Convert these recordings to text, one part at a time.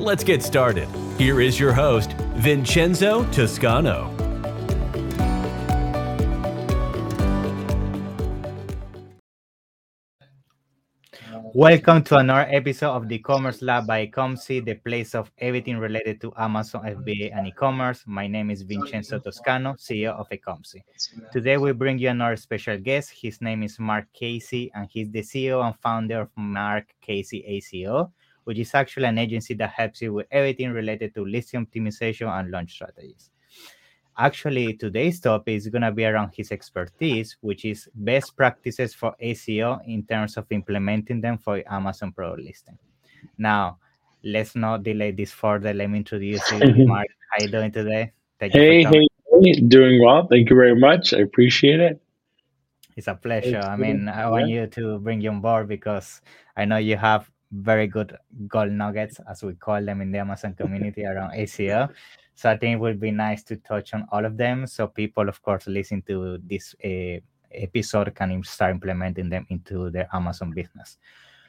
Let's get started. Here is your host, Vincenzo Toscano. Welcome to another episode of the Commerce Lab by Ecomcy, the place of everything related to Amazon FBA and e-commerce. My name is Vincenzo Toscano, CEO of Ecomcy. Today we bring you another special guest. His name is Mark Casey, and he's the CEO and founder of Mark Casey SEO, which is actually an agency that helps you with everything related to listing optimization and launch strategies. Actually, today's topic is going to be around his expertise, which is best practices for SEO in terms of implementing them for Amazon product listing. Now, let's not delay this further. Let me introduce you, Mark. How are you doing today? Thank hey, hey, hey, doing well. Thank you very much. I appreciate it. It's a pleasure. It's I mean, I want you to bring you on board because I know you have very good gold nuggets, as we call them in the Amazon community around SEO. So I think it would be nice to touch on all of them. So people, of course, listen to this uh, episode can start implementing them into their Amazon business.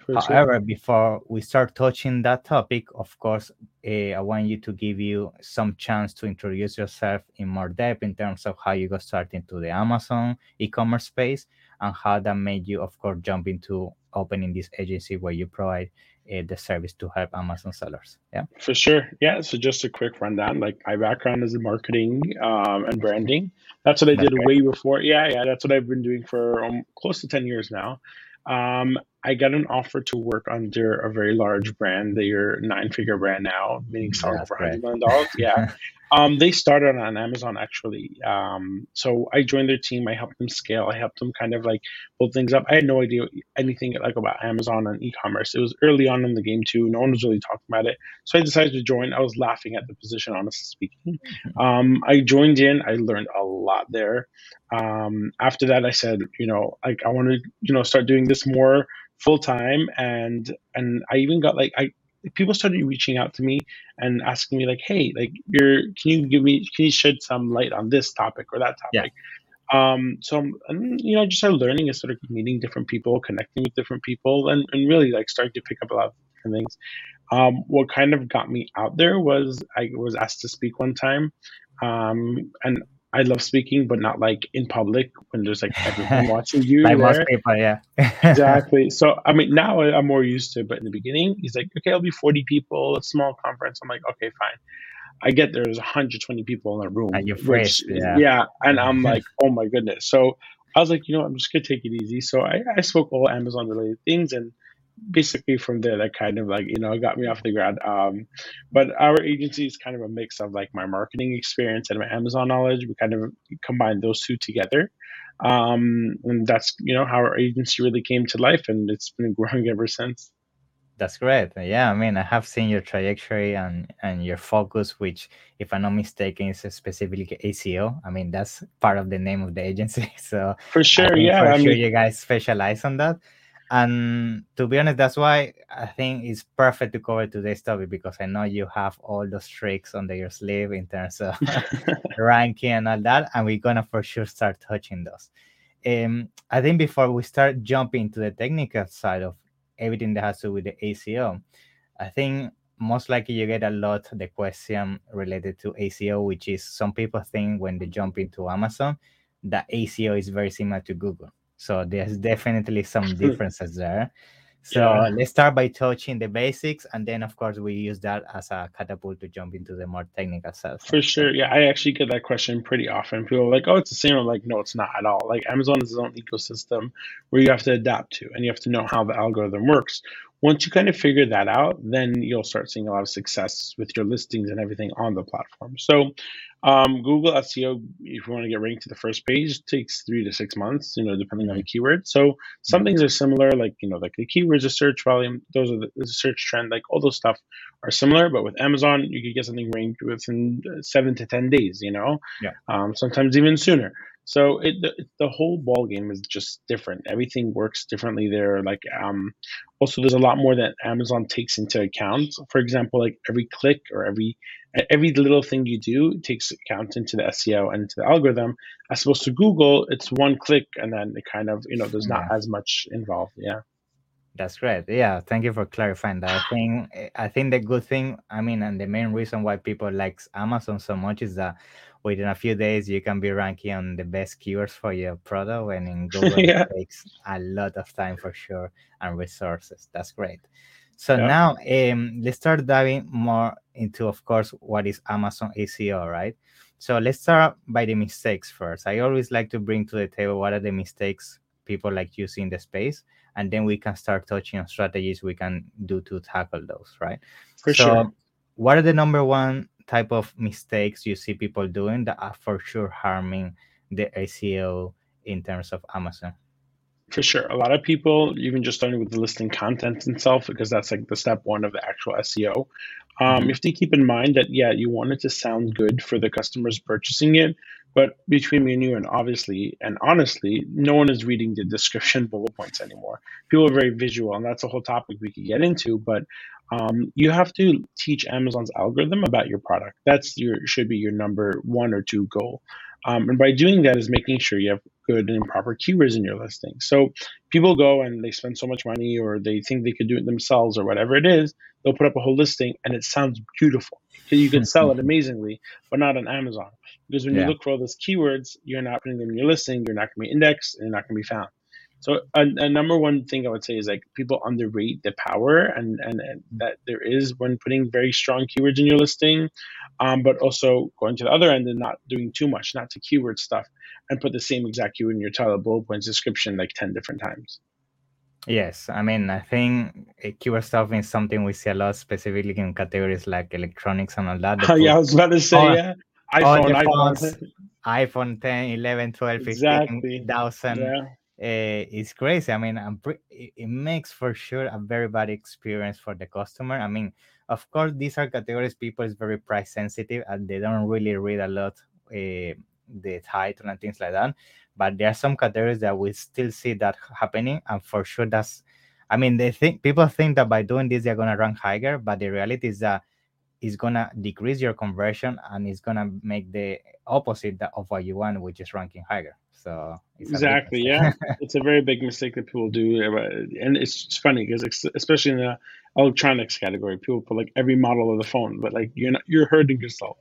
For However, sure. before we start touching that topic, of course, uh, I want you to give you some chance to introduce yourself in more depth in terms of how you got started into the Amazon e-commerce space and how that made you, of course, jump into opening this agency where you provide uh, the service to help Amazon sellers. Yeah, for sure. Yeah. So just a quick rundown. Like my background is in marketing um, and branding. That's what I did great. way before. Yeah, yeah. That's what I've been doing for um, close to ten years now. Um, I got an offer to work under a very large brand. They're nine figure brand now, meaning selling for $100 million. Yeah. Um, they started on Amazon actually. Um, so I joined their team. I helped them scale. I helped them kind of like build things up. I had no idea anything like about Amazon and e-commerce. It was early on in the game too. No one was really talking about it. So I decided to join. I was laughing at the position, honestly speaking. Mm-hmm. Um, I joined in. I learned a lot there. Um, after that, I said, you know, like I want to, you know, start doing this more full time and and I even got like I people started reaching out to me and asking me like, "Hey, like, you're can you give me can you shed some light on this topic or that topic?" Yeah. Um, so and, you know, I just started learning and sort of meeting different people, connecting with different people, and, and really like starting to pick up a lot of different things. Um, what kind of got me out there was I was asked to speak one time, um, and I love speaking, but not like in public when there's like everyone watching you. like most people, yeah. exactly. So I mean, now I'm more used to it, but in the beginning, he's like, okay, I'll be 40 people, a small conference. I'm like, okay, fine. I get there's 120 people in a room. And you're fresh, yeah. Yeah, and I'm like, oh my goodness. So I was like, you know, I'm just gonna take it easy. So I, I spoke all Amazon related things and basically from there that kind of like you know got me off the ground. Um, but our agency is kind of a mix of like my marketing experience and my amazon knowledge. We kind of combine those two together. Um, and that's you know how our agency really came to life and it's been growing ever since. That's great. Yeah i mean i have seen your trajectory and and your focus which if i'm not mistaken is specifically SEO i mean that's part of the name of the agency. So for sure yeah for I sure mean, you guys specialize on that and to be honest, that's why I think it's perfect to cover today's topic because I know you have all those tricks under your sleeve in terms of ranking and all that, and we're gonna for sure start touching those. Um, I think before we start jumping to the technical side of everything that has to do with the SEO, I think most likely you get a lot the question related to SEO, which is some people think when they jump into Amazon that SEO is very similar to Google so there's definitely some differences there. So yeah. let's start by touching the basics, and then of course we use that as a catapult to jump into the more technical stuff. For sure, yeah, I actually get that question pretty often. People are like, "Oh, it's the same." I'm like, "No, it's not at all." Like Amazon is its own ecosystem where you have to adapt to, and you have to know how the algorithm works. Once you kind of figure that out, then you'll start seeing a lot of success with your listings and everything on the platform. So, um, Google SEO, if you want to get ranked to the first page, takes three to six months, you know, depending on the keyword. So some things are similar, like you know, like the keywords, the search volume, those are the, the search trend, like all those stuff are similar. But with Amazon, you could get something ranked within seven to ten days, you know, Yeah. um, sometimes even sooner. So it the, the whole ball game is just different. Everything works differently there. Like um, also there's a lot more that Amazon takes into account. For example, like every click or every every little thing you do takes account into the SEO and into the algorithm. As opposed to Google, it's one click and then it kind of you know there's not Yeah. as much involved. Yeah. That's great. Yeah, thank you for clarifying that. I think I think the good thing, I mean, and the main reason why people like Amazon so much is that within a few days you can be ranking on the best keywords for your product, and in Google Yeah. it takes a lot of time for sure and resources. That's great. So Yeah. now um, let's start diving more into, of course, what is Amazon seo right? So let's start by the mistakes first. I always like to bring to the table what are the mistakes people like you see in the space and then we can start touching on strategies we can do to tackle those right For so sure. what are the number one type of mistakes you see people doing that are for sure harming the SEO in terms of Amazon For sure. A lot of people, even just starting with the listing content itself, because that's like the step one of the actual SEO. Um, Mhm. You have to keep in mind that, yeah, you want it to sound good for the customers purchasing it. But between me and you, and obviously and honestly, no one is reading the description bullet points anymore. People are very visual, and that's a whole topic we could get into. But um, you have to teach Amazon's algorithm about your product. That's your should be your number one or two goal. Um, and by doing that is making sure you have good and proper keywords in your listing. So people go and they spend so much money or they think they could do it themselves or whatever it is, they'll put up a whole listing and it sounds beautiful. You can sell it amazingly, but not on Amazon. Because when Yeah. you look for all those keywords, you're not putting them in your listing, you're not going to be indexed, and you're not going to be found. So a, a number one thing I would say is like people underrate the power and, and, and that there is when putting very strong keywords in your listing, um, but also going to the other end and not doing too much, not to keyword stuff, and put the same exact keyword in your title, bullet points, description like ten different times. yes I mean I think uh, keyword stuff is something we see a lot specifically in categories like electronics and all that Oh, yeah, I was about to say all- yeah. iPhone, iPhone. iPhone 10 11 12 15 Exactly. thousand yeah. Uh, it's crazy. I mean, pre- it, it makes for sure a very bad experience for the customer. I mean, of course, these are categories people is very price sensitive and they don't really read a lot uh, the title and things like that. But there are some categories that we still see that happening, and for sure, that's. I mean, they think people think that by doing this they're gonna rank higher, but the reality is that it's gonna decrease your conversion and it's gonna make the opposite of what you want, which is ranking higher. So it's a big Exactly. Yeah, it's a very big mistake that people do, uh, and it's funny because especially in the electronics category, people put like every model of the phone, but like you're not you're hurting yourself.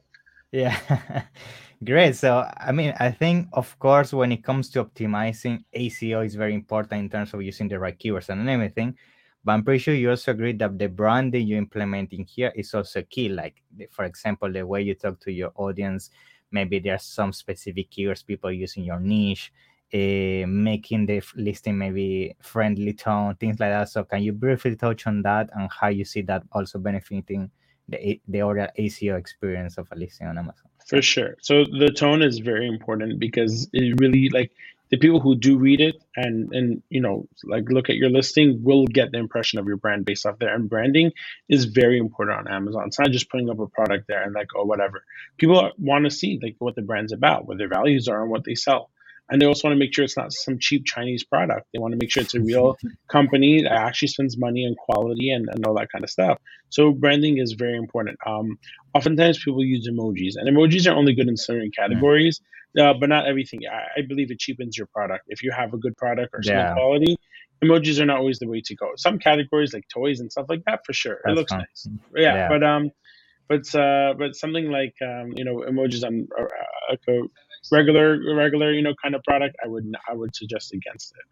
Yeah, great. So, I mean, I think, of course, when it comes to optimizing, SEO is very important in terms of using the right keywords and everything. But I'm pretty sure you also agree that the branding you implement in here is also key. Like, for example, the way you talk to your audience, maybe there's some specific keywords people use in your niche, uh, making the listing maybe friendly tone, things like that. So, can you briefly touch on that and how you see that also benefiting the the overall SEO experience of a listing on Amazon? For sure. So the tone is very important because it really like the people who do read it and and you know like look at your listing will get the impression of your brand based off there. And branding is very important on Amazon. It's not just putting up a product there and like oh whatever. People want to see like what the brand's about, what their values are, and what they sell. And they also want to make sure it's not some cheap Chinese product. They want to make sure it's a real company that actually spends money on quality and, and all that kind of stuff. So branding is very important. Um, oftentimes people use emojis, and emojis are only good in certain categories, uh, but not everything. I, I believe it cheapens your product. If you have a good product or Yeah. quality, emojis are not always the way to go. Some categories like toys and stuff like that, for sure, it looks fine. nice. Yeah, Yeah. but um, but uh, but something like um, you know, emojis on uh, a regular regular you know kind of product, I would I would suggest against it.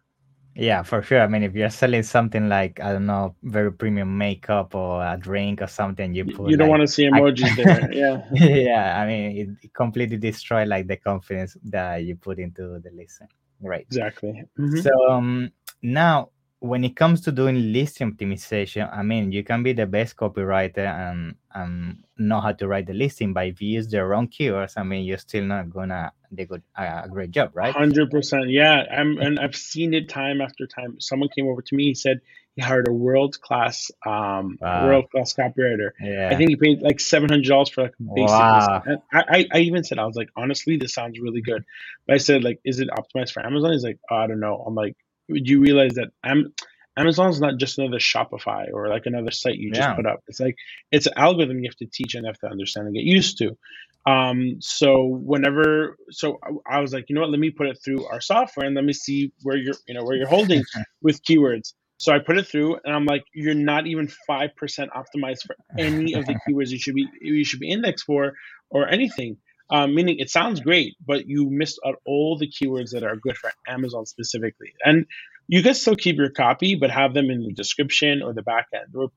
Yeah, for sure. I mean, if you're selling something like I don't know, very premium makeup or a drink or something, you put you don't like, want to see I- emojis there. Yeah. yeah, I mean, it, completely destroy like the confidence that you put into the listing. Right. Exactly. Mhm. So um, now when it comes to doing listing optimization, I mean, you can be the best copywriter and and know how to write the listing, but if you use the wrong keywords, I mean, you're still not gonna do good, a great job, right? Hundred percent, yeah. I'm, and I've seen it time after time. Someone came over to me. He said he hired a world class, um, wow. world class copywriter. Yeah. I think he paid like seven hundred dollars for like a basic. Wow. I, I, I even said I was like, honestly, this sounds really good. But I said like, is it optimized for Amazon? He's like, oh, I don't know. I'm like, you realize that Am- Amazon's not just another Shopify or like another site you just yeah. put up. It's like it's an algorithm you have to teach and have to understand and get used to. Um, so whenever, so I was like, you know what? Let me put it through our software and let me see where you're, you know, where you're holding with keywords. So I put it through, and I'm like, you're not even five percent optimized for any of the keywords you should be you should be indexed for, or anything. Um, meaning it sounds great, but you missed out all the keywords that are good for Amazon specifically. And you can still keep your copy, but have them in the description or the back end or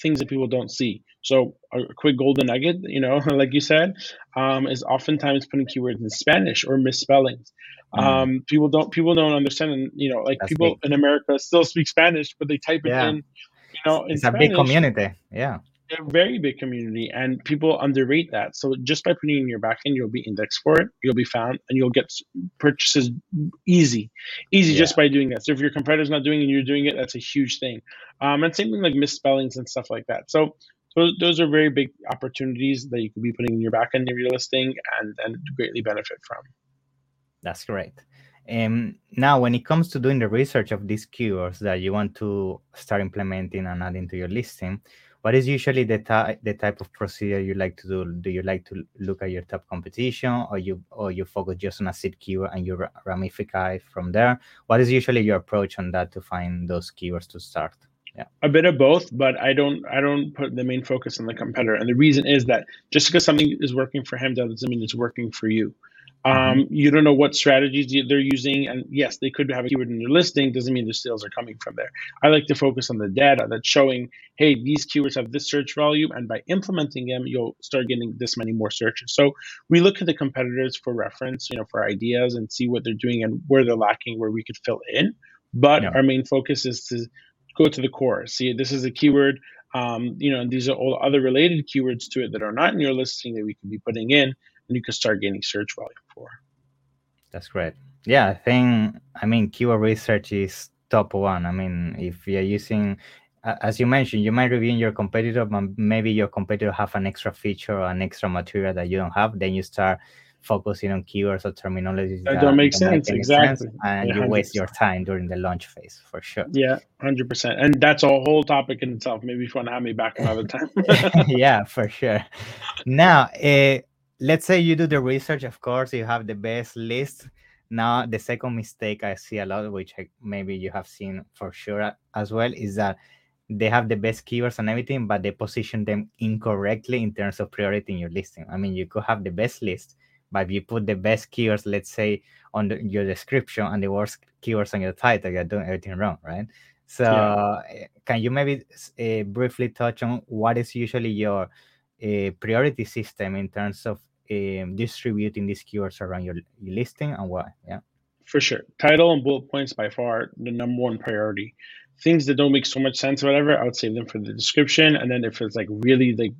things that people don't see. So a quick golden nugget, you know, like you said, um, is oftentimes putting keywords in Spanish or misspellings. Mm. Um, people don't people don't understand, and you know, like That's people in America still speak Spanish, but they type it yeah. in, you know, in it's Spanish. a big community. Yeah a very big community and people underrate that. So just by putting in your backend, you'll be indexed for it, you'll be found, and you'll get purchases easy, easy yeah. just by doing that. So if your competitor's not doing it and you're doing it, that's a huge thing. Um, and same thing like misspellings and stuff like that. So those, those are very big opportunities that you could be putting in your backend of your listing and, and greatly benefit from. That's great. Um, now, when it comes to doing the research of these keywords that you want to start implementing and adding to your listing, what is usually the type the type of procedure you like to do. Do you like to look at your top competition or you or you focus just on a seed keyword and you ramify from there? What is usually your approach on that to find those keywords to start? Yeah. A bit of both but i don't i don't put the main focus on the competitor. And the reason is that just because something is working for him doesn't mean it's working for you. Um, you don't know what strategies they're using, and yes, they could have a keyword in their listing. Doesn't mean their sales are coming from there. I like to focus on the data that's showing, hey, these keywords have this search volume. and by implementing them, you'll start getting this many more searches. So we look at the competitors for reference, you know, for ideas, and see what they're doing and where they're lacking, where we could fill in. But yeah. our main focus is to go to the core. See, this is a keyword. Um, you know, and these are all other related keywords to it that are not in your listing that we could be putting in and you can start gaining search volume for. That's great. Yeah, I think I mean keyword research is top one. I mean, if you're using as you mentioned, you might review your competitor, but maybe your competitor have an extra feature or an extra material that you don't have. Then you start focusing on keywords or terminologies that, that don't make sense make exactly sense, and yeah, you waste your time during the launch phase for sure yeah 100% and that's a whole topic in itself maybe if you want to have me back another time yeah for sure now uh, let's say you do the research of course you have the best list. Now the second mistake i see a lot which I, maybe you have seen for sure as well is that they have the best keywords and everything but they position them incorrectly in terms of priority in your listing. I mean you could have the best list but if you put the best keywords let's say on the, your description and the worst keywords on your title you're doing everything wrong right? So yeah. can you maybe uh, briefly touch on what is usually your a priority system in terms of um, distributing these keywords around your, your listing and why. Yeah. For sure. Title and bullet points by far the number one priority. Things that don't make so much sense, or whatever, I would save them for the description. And then if it's like really like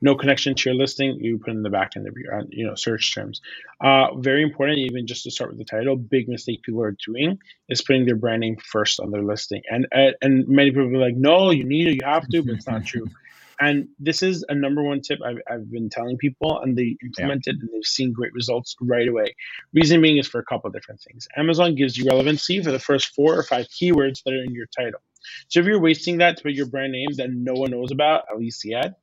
no connection to your listing, you put in the back end of your you know search terms. Uh, very important, even just to start with the title. Big mistake people are doing is putting their brand name first on their listing, and and many people are like, no, you need it, you have to, but it's not true. And this is a number one tip I've, I've been telling people, and they implement yeah. it and they've seen great results right away. Reason being is for a couple of different things. Amazon gives you relevancy for the first four or five keywords that are in your title. So if you're wasting that to put your brand name that no one knows about, at least yet,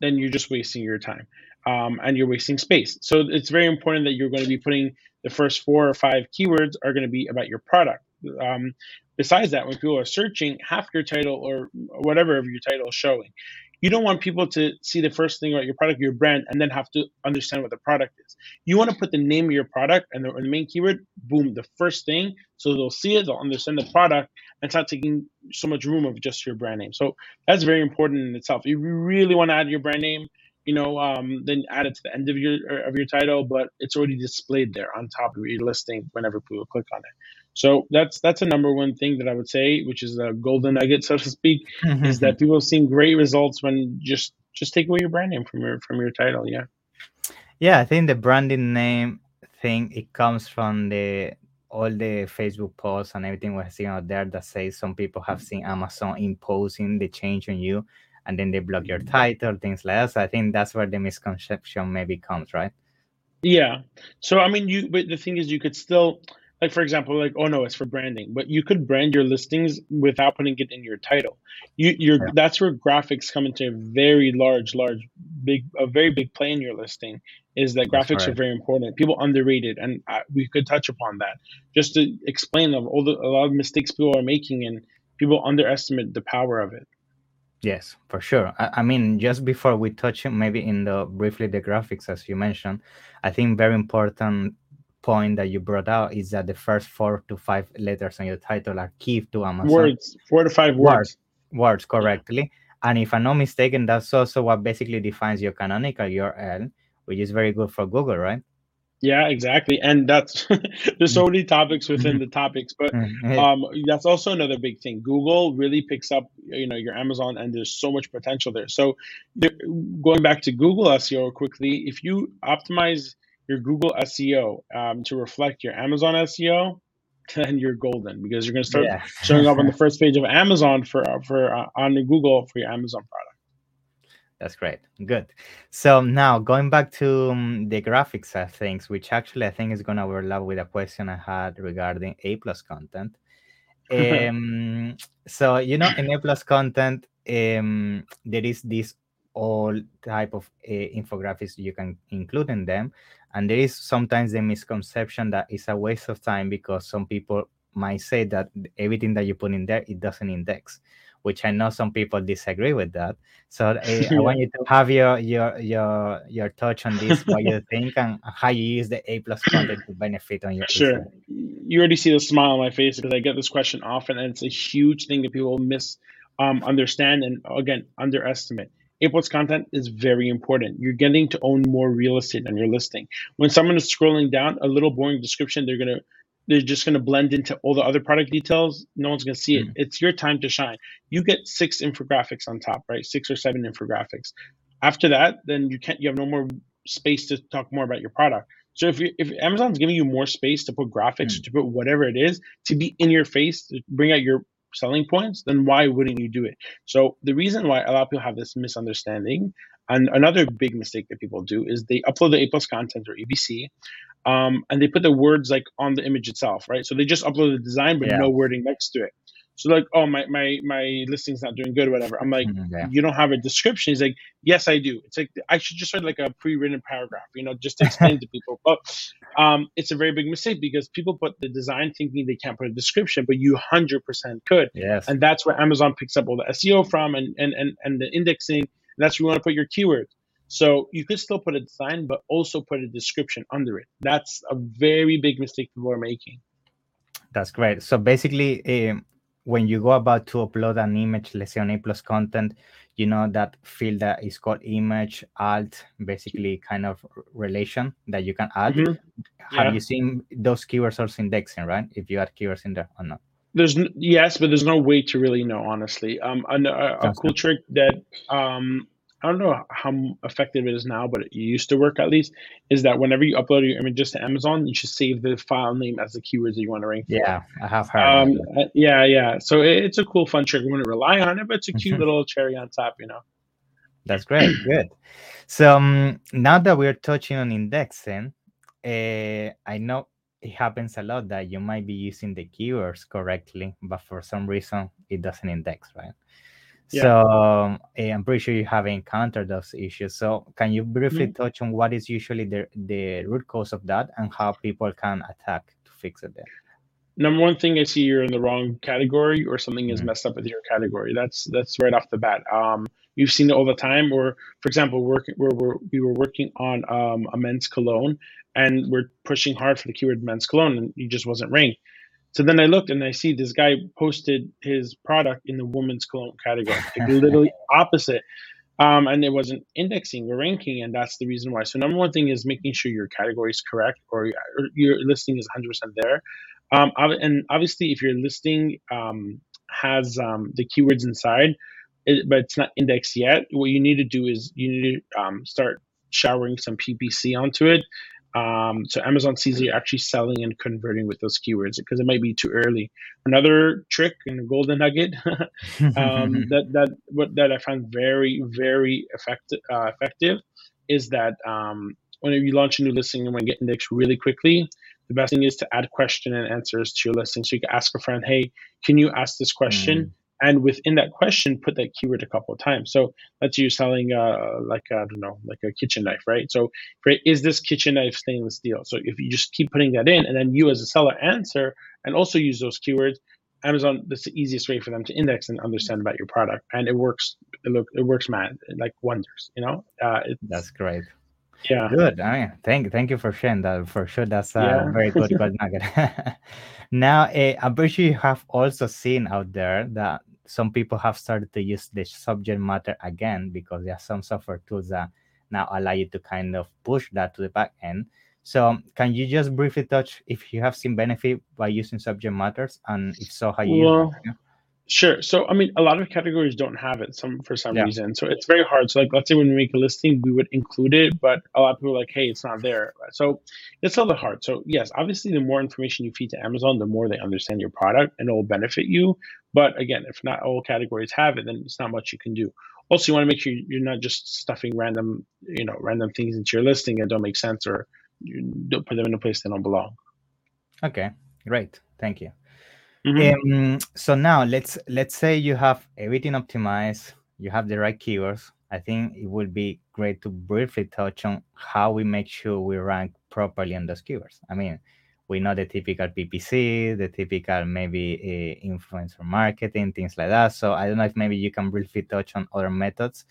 then you're just wasting your time. Um, and you're wasting space. So it's very important that you're going to be putting the first four or five keywords are going to be about your product. Um, besides that, when people are searching, half your title or whatever of your title is showing you don't want people to see the first thing about your product, your brand, and then have to understand what the product is. You want to put the name of your product and the, the main keyword, boom, the first thing, so they'll see it, they'll understand the product, and start taking so much room of just your brand name. So that's very important in itself. If you really want to add your brand name, you know, um, then add it to the end of your of your title, but it's already displayed there on top of your listing whenever people click on it. So that's that's a number one thing that I would say, which is a golden nugget, so to speak, is that people have seen great results when just just take away your brand name from your from your title. Yeah. Yeah, I think the branding name thing it comes from the all the Facebook posts and everything we're seeing out there that says some people have seen Amazon imposing the change on you and then they block your mm-hmm. title, things like that. So I think that's where the misconception maybe comes, right? Yeah. So I mean you but the thing is you could still like for example like oh no it's for branding but you could brand your listings without putting it in your title you you're yeah. that's where graphics come into a very large large big a very big play in your listing is that that's graphics right. are very important people underrate it and I, we could touch upon that just to explain of all the a lot of mistakes people are making and people underestimate the power of it Yes, for sure. I, I, mean, just before we touch maybe in the briefly the graphics as you mentioned, I think very important point that you brought out is that the first four to five letters on your title are key to Amazon. Words, four to five words. Words, words correctly. And if I'm not mistaken, that's also what basically defines your canonical URL, which is very good for Google, right? Yeah, exactly. And that's there's so many topics within mm-hmm. the topics, but mm-hmm. um, that's also another big thing. Google really picks up, you know, your Amazon, and there's so much potential there. So, going back to Google SEO quickly, if you optimize your Google SEO um, to reflect your Amazon SEO, then you're golden because you're going to start yeah. showing up on the first page of Amazon for for uh, on Google for your Amazon product. That's great. Good. So now going back to um, the graphics of things, which actually I think is going to overlap with a question I had regarding A plus content. Um, so you know, in A plus content, um, there is this all type of uh, infographics you can include in them and there is sometimes the misconception that it's a waste of time because some people might say that everything that you put in there it doesn't index which i know some people disagree with that. So uh, i want you to have your your your your touch on this what you think and how you use the a plus content to benefit on your sure. you already see the smile on my face because i get this question often and it's a huge thing that people miss um, understand and again underestimate. A plus content is very important. You're getting to own more real estate on your listing. When someone is scrolling down, a little boring description, they're gonna they're just gonna blend into all the other product details. No one's gonna see it. Mm. It's your time to shine. You get six infographics on top, right? Six or seven infographics. After that, then you can't you have no more space to talk more about your product. So if you, if Amazon's giving you more space to put graphics, mm. to put whatever it is, to be in your face, to bring out your selling points, then why wouldn't you do it? So the reason why a lot of people have this misunderstanding, and another big mistake that people do is they upload the A plus content or EBC, um, and they put the words like on the image itself, right? So they just upload the design but yeah. no wording next to it. So like, oh my my my listing's not doing good, or whatever. I'm like, mm-hmm, yeah. you don't have a description. He's like, yes, I do. It's like I should just write like a pre-written paragraph, you know, just to explain to people. But um, it's a very big mistake because people put the design thinking they can't put a description, but you hundred percent could. Yes. And that's where Amazon picks up all the SEO from and and and, and the indexing. And that's where you want to put your keywords. So you could still put a design, but also put a description under it. That's a very big mistake people are making. That's great. So basically, um, when you go about to upload an image, let's say on A plus content, you know that field that is called image alt, basically kind of relation that you can add. Mm-hmm. Have yeah. you seen those keywords also indexing, right? If you add keywords in there or not? There's yes, but there's no way to really know, honestly. Um, a, a, a cool trick that um I don't know how effective it is now, but it used to work at least, is that whenever you upload your images to Amazon, you should save the file name as the keywords that you want to rank for. Yeah, I have heard. Um, uh, yeah, yeah. So it's a cool, fun trick. We want to rely on it, but it's a cute little cherry on top, you know. That's great. Good. So um, now that we're touching on indexing, uh, I know it happens a lot that you might be using the keywords correctly, but for some reason it doesn't index, right? Yeah. So um, eh, I'm pretty sure you have encountered those issues. So can you briefly mm-hmm. touch on what is usually the the root cause of that and how people can attack to fix it? There? Number one thing I see you're in the wrong category or something is mm-hmm. messed up with your category. That's that's right off the bat. Um, you've seen it all the time. Or for example, working where we're, we were working on um, a men's cologne and we're pushing hard for the keyword men's cologne and he just wasn't ranked so then I looked and I see this guy posted his product in the women's cologne category, like literally opposite. Um, and it wasn't indexing or ranking, and that's the reason why. So number one thing is making sure your category is correct or, or your listing is 100% there. Um, and obviously, if your listing um, has um, the keywords inside, it, but it's not indexed yet, what you need to do is you need to um, start showering some PPC onto it. Um, so Amazon sees you're actually selling and converting with those keywords because it might be too early. Another trick and a golden nugget um, that that what that I find very very effective uh, effective is that um, whenever you launch a new listing and want to get indexed really quickly, the best thing is to add question and answers to your listing. So you can ask a friend, "Hey, can you ask this question?" Mm and within that question put that keyword a couple of times. So let's say you're selling uh, like i don't know like a kitchen knife right? So right, is this kitchen knife stainless steel? So if you just keep putting that in and then you as a seller answer and also use those keywords amazon that's the easiest way for them to index and understand about your product. And it works it look it works man like wonders you know? Uh, that's great. Yeah. Good. I mean thank thank you for sharing that. For sure that's a yeah. very good good nugget. Now uh, i'm pretty sure you have also seen out there that some people have started to use the subject matter again because there are some software tools that now allow you to kind of push that to the back end. So can you just briefly touch if you have seen benefit by using subject matters and if so how you well, use it? Sure. So I mean, a lot of categories don't have it some for some yeah. reason. So it's very hard. So like, let's say when we make a listing, we would include it, but a lot of people are like, hey, it's not there. So it's a little hard. So yes, obviously, the more information you feed to Amazon, the more they understand your product and it will benefit you. But again, if not all categories have it, then it's not much you can do. Also, you want to make sure you're not just stuffing random, you know, random things into your listing that don't make sense or you don't put them in a place they don't belong. Okay, great. Thank you. Mm-hmm. Um, so now let's let's say you have everything optimized, you have the right keywords. I think it would be great to briefly touch on how we make sure we rank properly on those keywords. I mean, we know the typical PPC, the typical maybe uh, influencer marketing, things like that. So I don't know if maybe you can briefly touch on other methods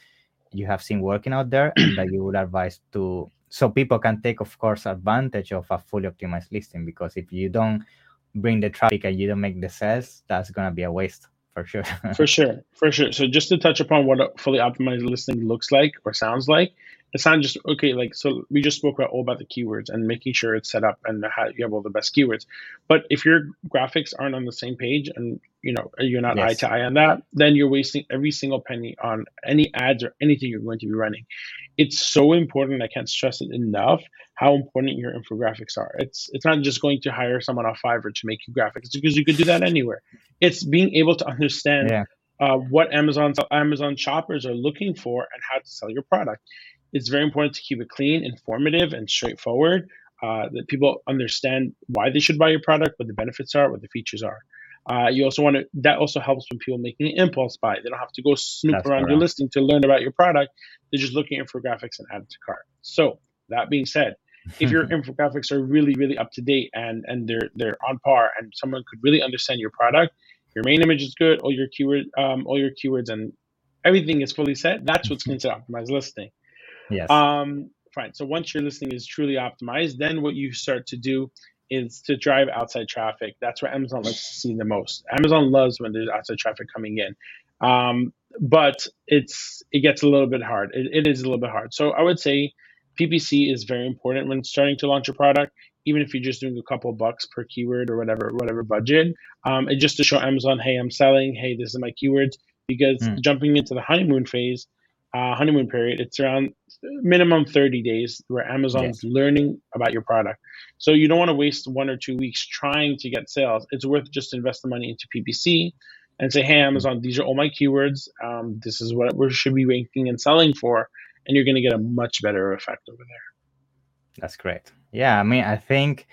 you have seen working out there that you would advise to so people can take of course advantage of a fully optimized listing because if you don't bring the traffic and you don't make the sales, that's gonna be a waste for sure. for sure, for sure. So just to touch upon what a fully optimized listing looks like or sounds like, it's not just okay. Like so, we just spoke about all about the keywords and making sure it's set up and how you have all the best keywords. But if your graphics aren't on the same page and you know you're not yes. eye to eye on that, then you're wasting every single penny on any ads or anything you're going to be running it's so important. I can't stress it enough how important your infographics are. It's it's not just going to hire someone off Fiverr to make you graphics because you could do that anywhere. It's being able to understand yeah. uh, what Amazon Amazon shoppers are looking for and how to sell your product. It's very important to keep it clean, informative, and straightforward. Uh, that people understand why they should buy your product, what the benefits are, what the features are. Uh, you also want to that also helps when people making an impulse buy. They don't have to go snoop That's around your listing to learn about your product. They're just looking at infographics and add it to cart. So that being said, if your infographics are really, really up to date and and they're they're on par and someone could really understand your product, your main image is good, all your keyword um, all your keywords and everything is fully set, that's what's considered optimized listing. Yes. Um fine. So once your listing is truly optimized, then what you start to do is to drive outside traffic. That's where Amazon likes to see the most. Amazon loves when there's outside traffic coming in. Um, but it's it gets a little bit hard. It, it is a little bit hard. So I would say PPC is very important when starting to launch a product, even if you're just doing a couple bucks per keyword or whatever whatever budget. Um, and just to show Amazon, hey, I'm selling. Hey, this is my keywords. Because mm. jumping into the honeymoon phase, uh, honeymoon period, it's around minimum 30 days where Amazon's yes. learning about your product. So you don't want to waste one or two weeks trying to get sales. It's worth just invest the money into PPC and say, hey, Amazon, these are all my keywords. Um, this is what we should be ranking and selling for. And you're going to get a much better effect over there. That's great. Yeah, I mean, I think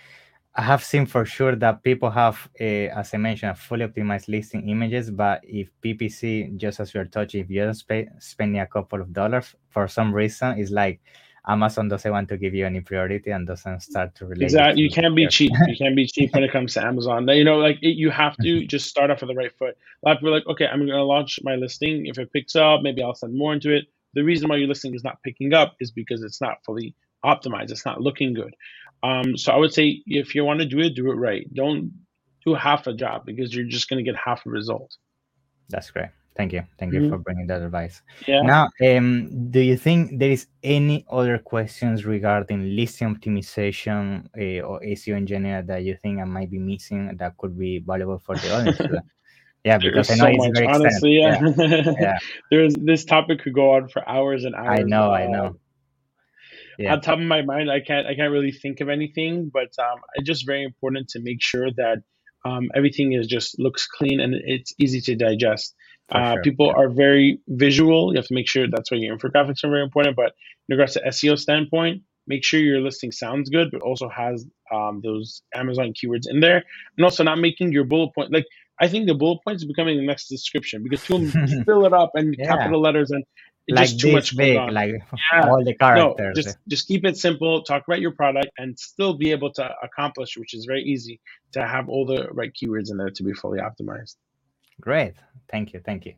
I have seen for sure that people have, a, as I mentioned, a fully optimized listing images. But if PPC, just as you're touching, if you don't pay, spending a couple of dollars for some reason, it's like Amazon doesn't want to give you any priority and doesn't start to relate. Exactly. You can't be cheap. You can't be cheap when it comes to Amazon. You know, like it, you have to just start off with the right foot. A lot of people are like, okay, I'm going to launch my listing. If it picks up, maybe I'll send more into it. The reason why your listing is not picking up is because it's not fully optimized. It's not looking good. Um, so I would say if you want to do it, do it right. Don't do half a job because you're just going to get half a result. That's great. Thank you. Thank you Mhm. for bringing that advice. Yeah. Now, um, do you think there is any other questions regarding listing optimization uh, or SEO in general that you think I might be missing that could be valuable for the audience? yeah, because I know so it's much, very honestly. extensive. Yeah. Yeah. There's this topic could go on for hours and hours. I know, I uh, know. Yeah. On top of my mind, I can't I can't really think of anything, but um, it's just very important to make sure that um, everything is just looks clean and it's easy to digest. Uh, sure, people yeah. are very visual. You have to make sure that's why your infographics are very important. But in regards to SEO standpoint, make sure your listing sounds good, but also has um, those Amazon keywords in there, and also not making your bullet point like I think the bullet points is becoming the next description because people fill it up and Yeah. capital letters and it's like just too much big, like Yeah. all the characters. No, just just keep it simple. Talk about your product and still be able to accomplish, which is very easy to have all the right keywords in there to be fully optimized. Great. Thank you. Thank you.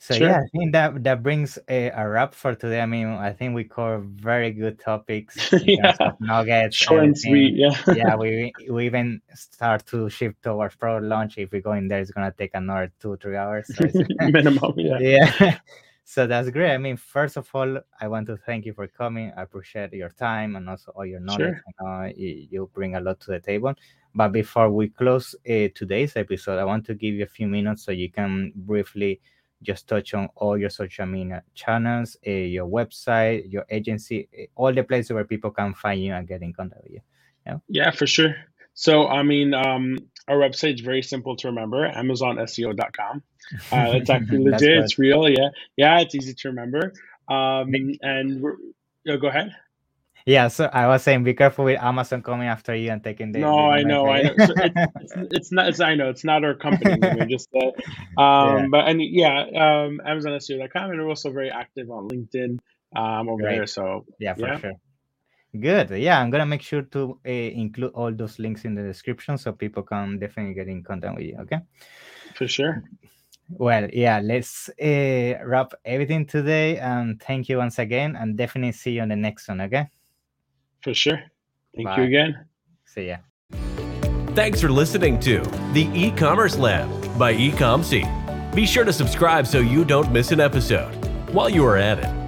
So Sure. yeah, I think that that brings a, a wrap for today. I mean, I think we covered very good topics Yeah. nuggets. Short and sweet, yeah. yeah, we we even start to shift towards product launch. If we go in there, it's gonna take another two three hours. So Minimum, yeah. yeah. So that's great. I mean, first of all, I want to thank you for coming. I appreciate your time and also all your knowledge. Sure. I know you, bring a lot to the table. But before we close uh, today's episode, I want to give you a few minutes so you can briefly just touch on all your social media channels, uh, your website, your agency, eh, all the places where people can find you and get in contact with you. Yeah, for sure. So, I mean, um, our website is very simple to remember amazonseo.com. Uh, that's actually legit. good. It's real. Yeah. Yeah, it's easy to remember. Um, and we're, yeah, go ahead. Yeah, so I was saying, be careful with Amazon coming after you and taking the. No, I know, I know. So you. it's, it's, it's not. It's, I know it's not our company. name, We're just, uh, um, but and yeah, um, AmazonSEO.com, and we're also very active on LinkedIn um, over there. So Yeah, for Yeah. sure. Good. Yeah, I'm gonna make sure to uh, include all those links in the description so people can definitely get in contact with you. Okay. for sure. Well, yeah. Let's uh, wrap everything today, and thank you once again, and definitely see you on the next one. Okay. For sure. Thank Bye. you again. See ya. Thanks for listening to the e-commerce lab by Ecomcy. Be sure to subscribe so you don't miss an episode. While you are at it,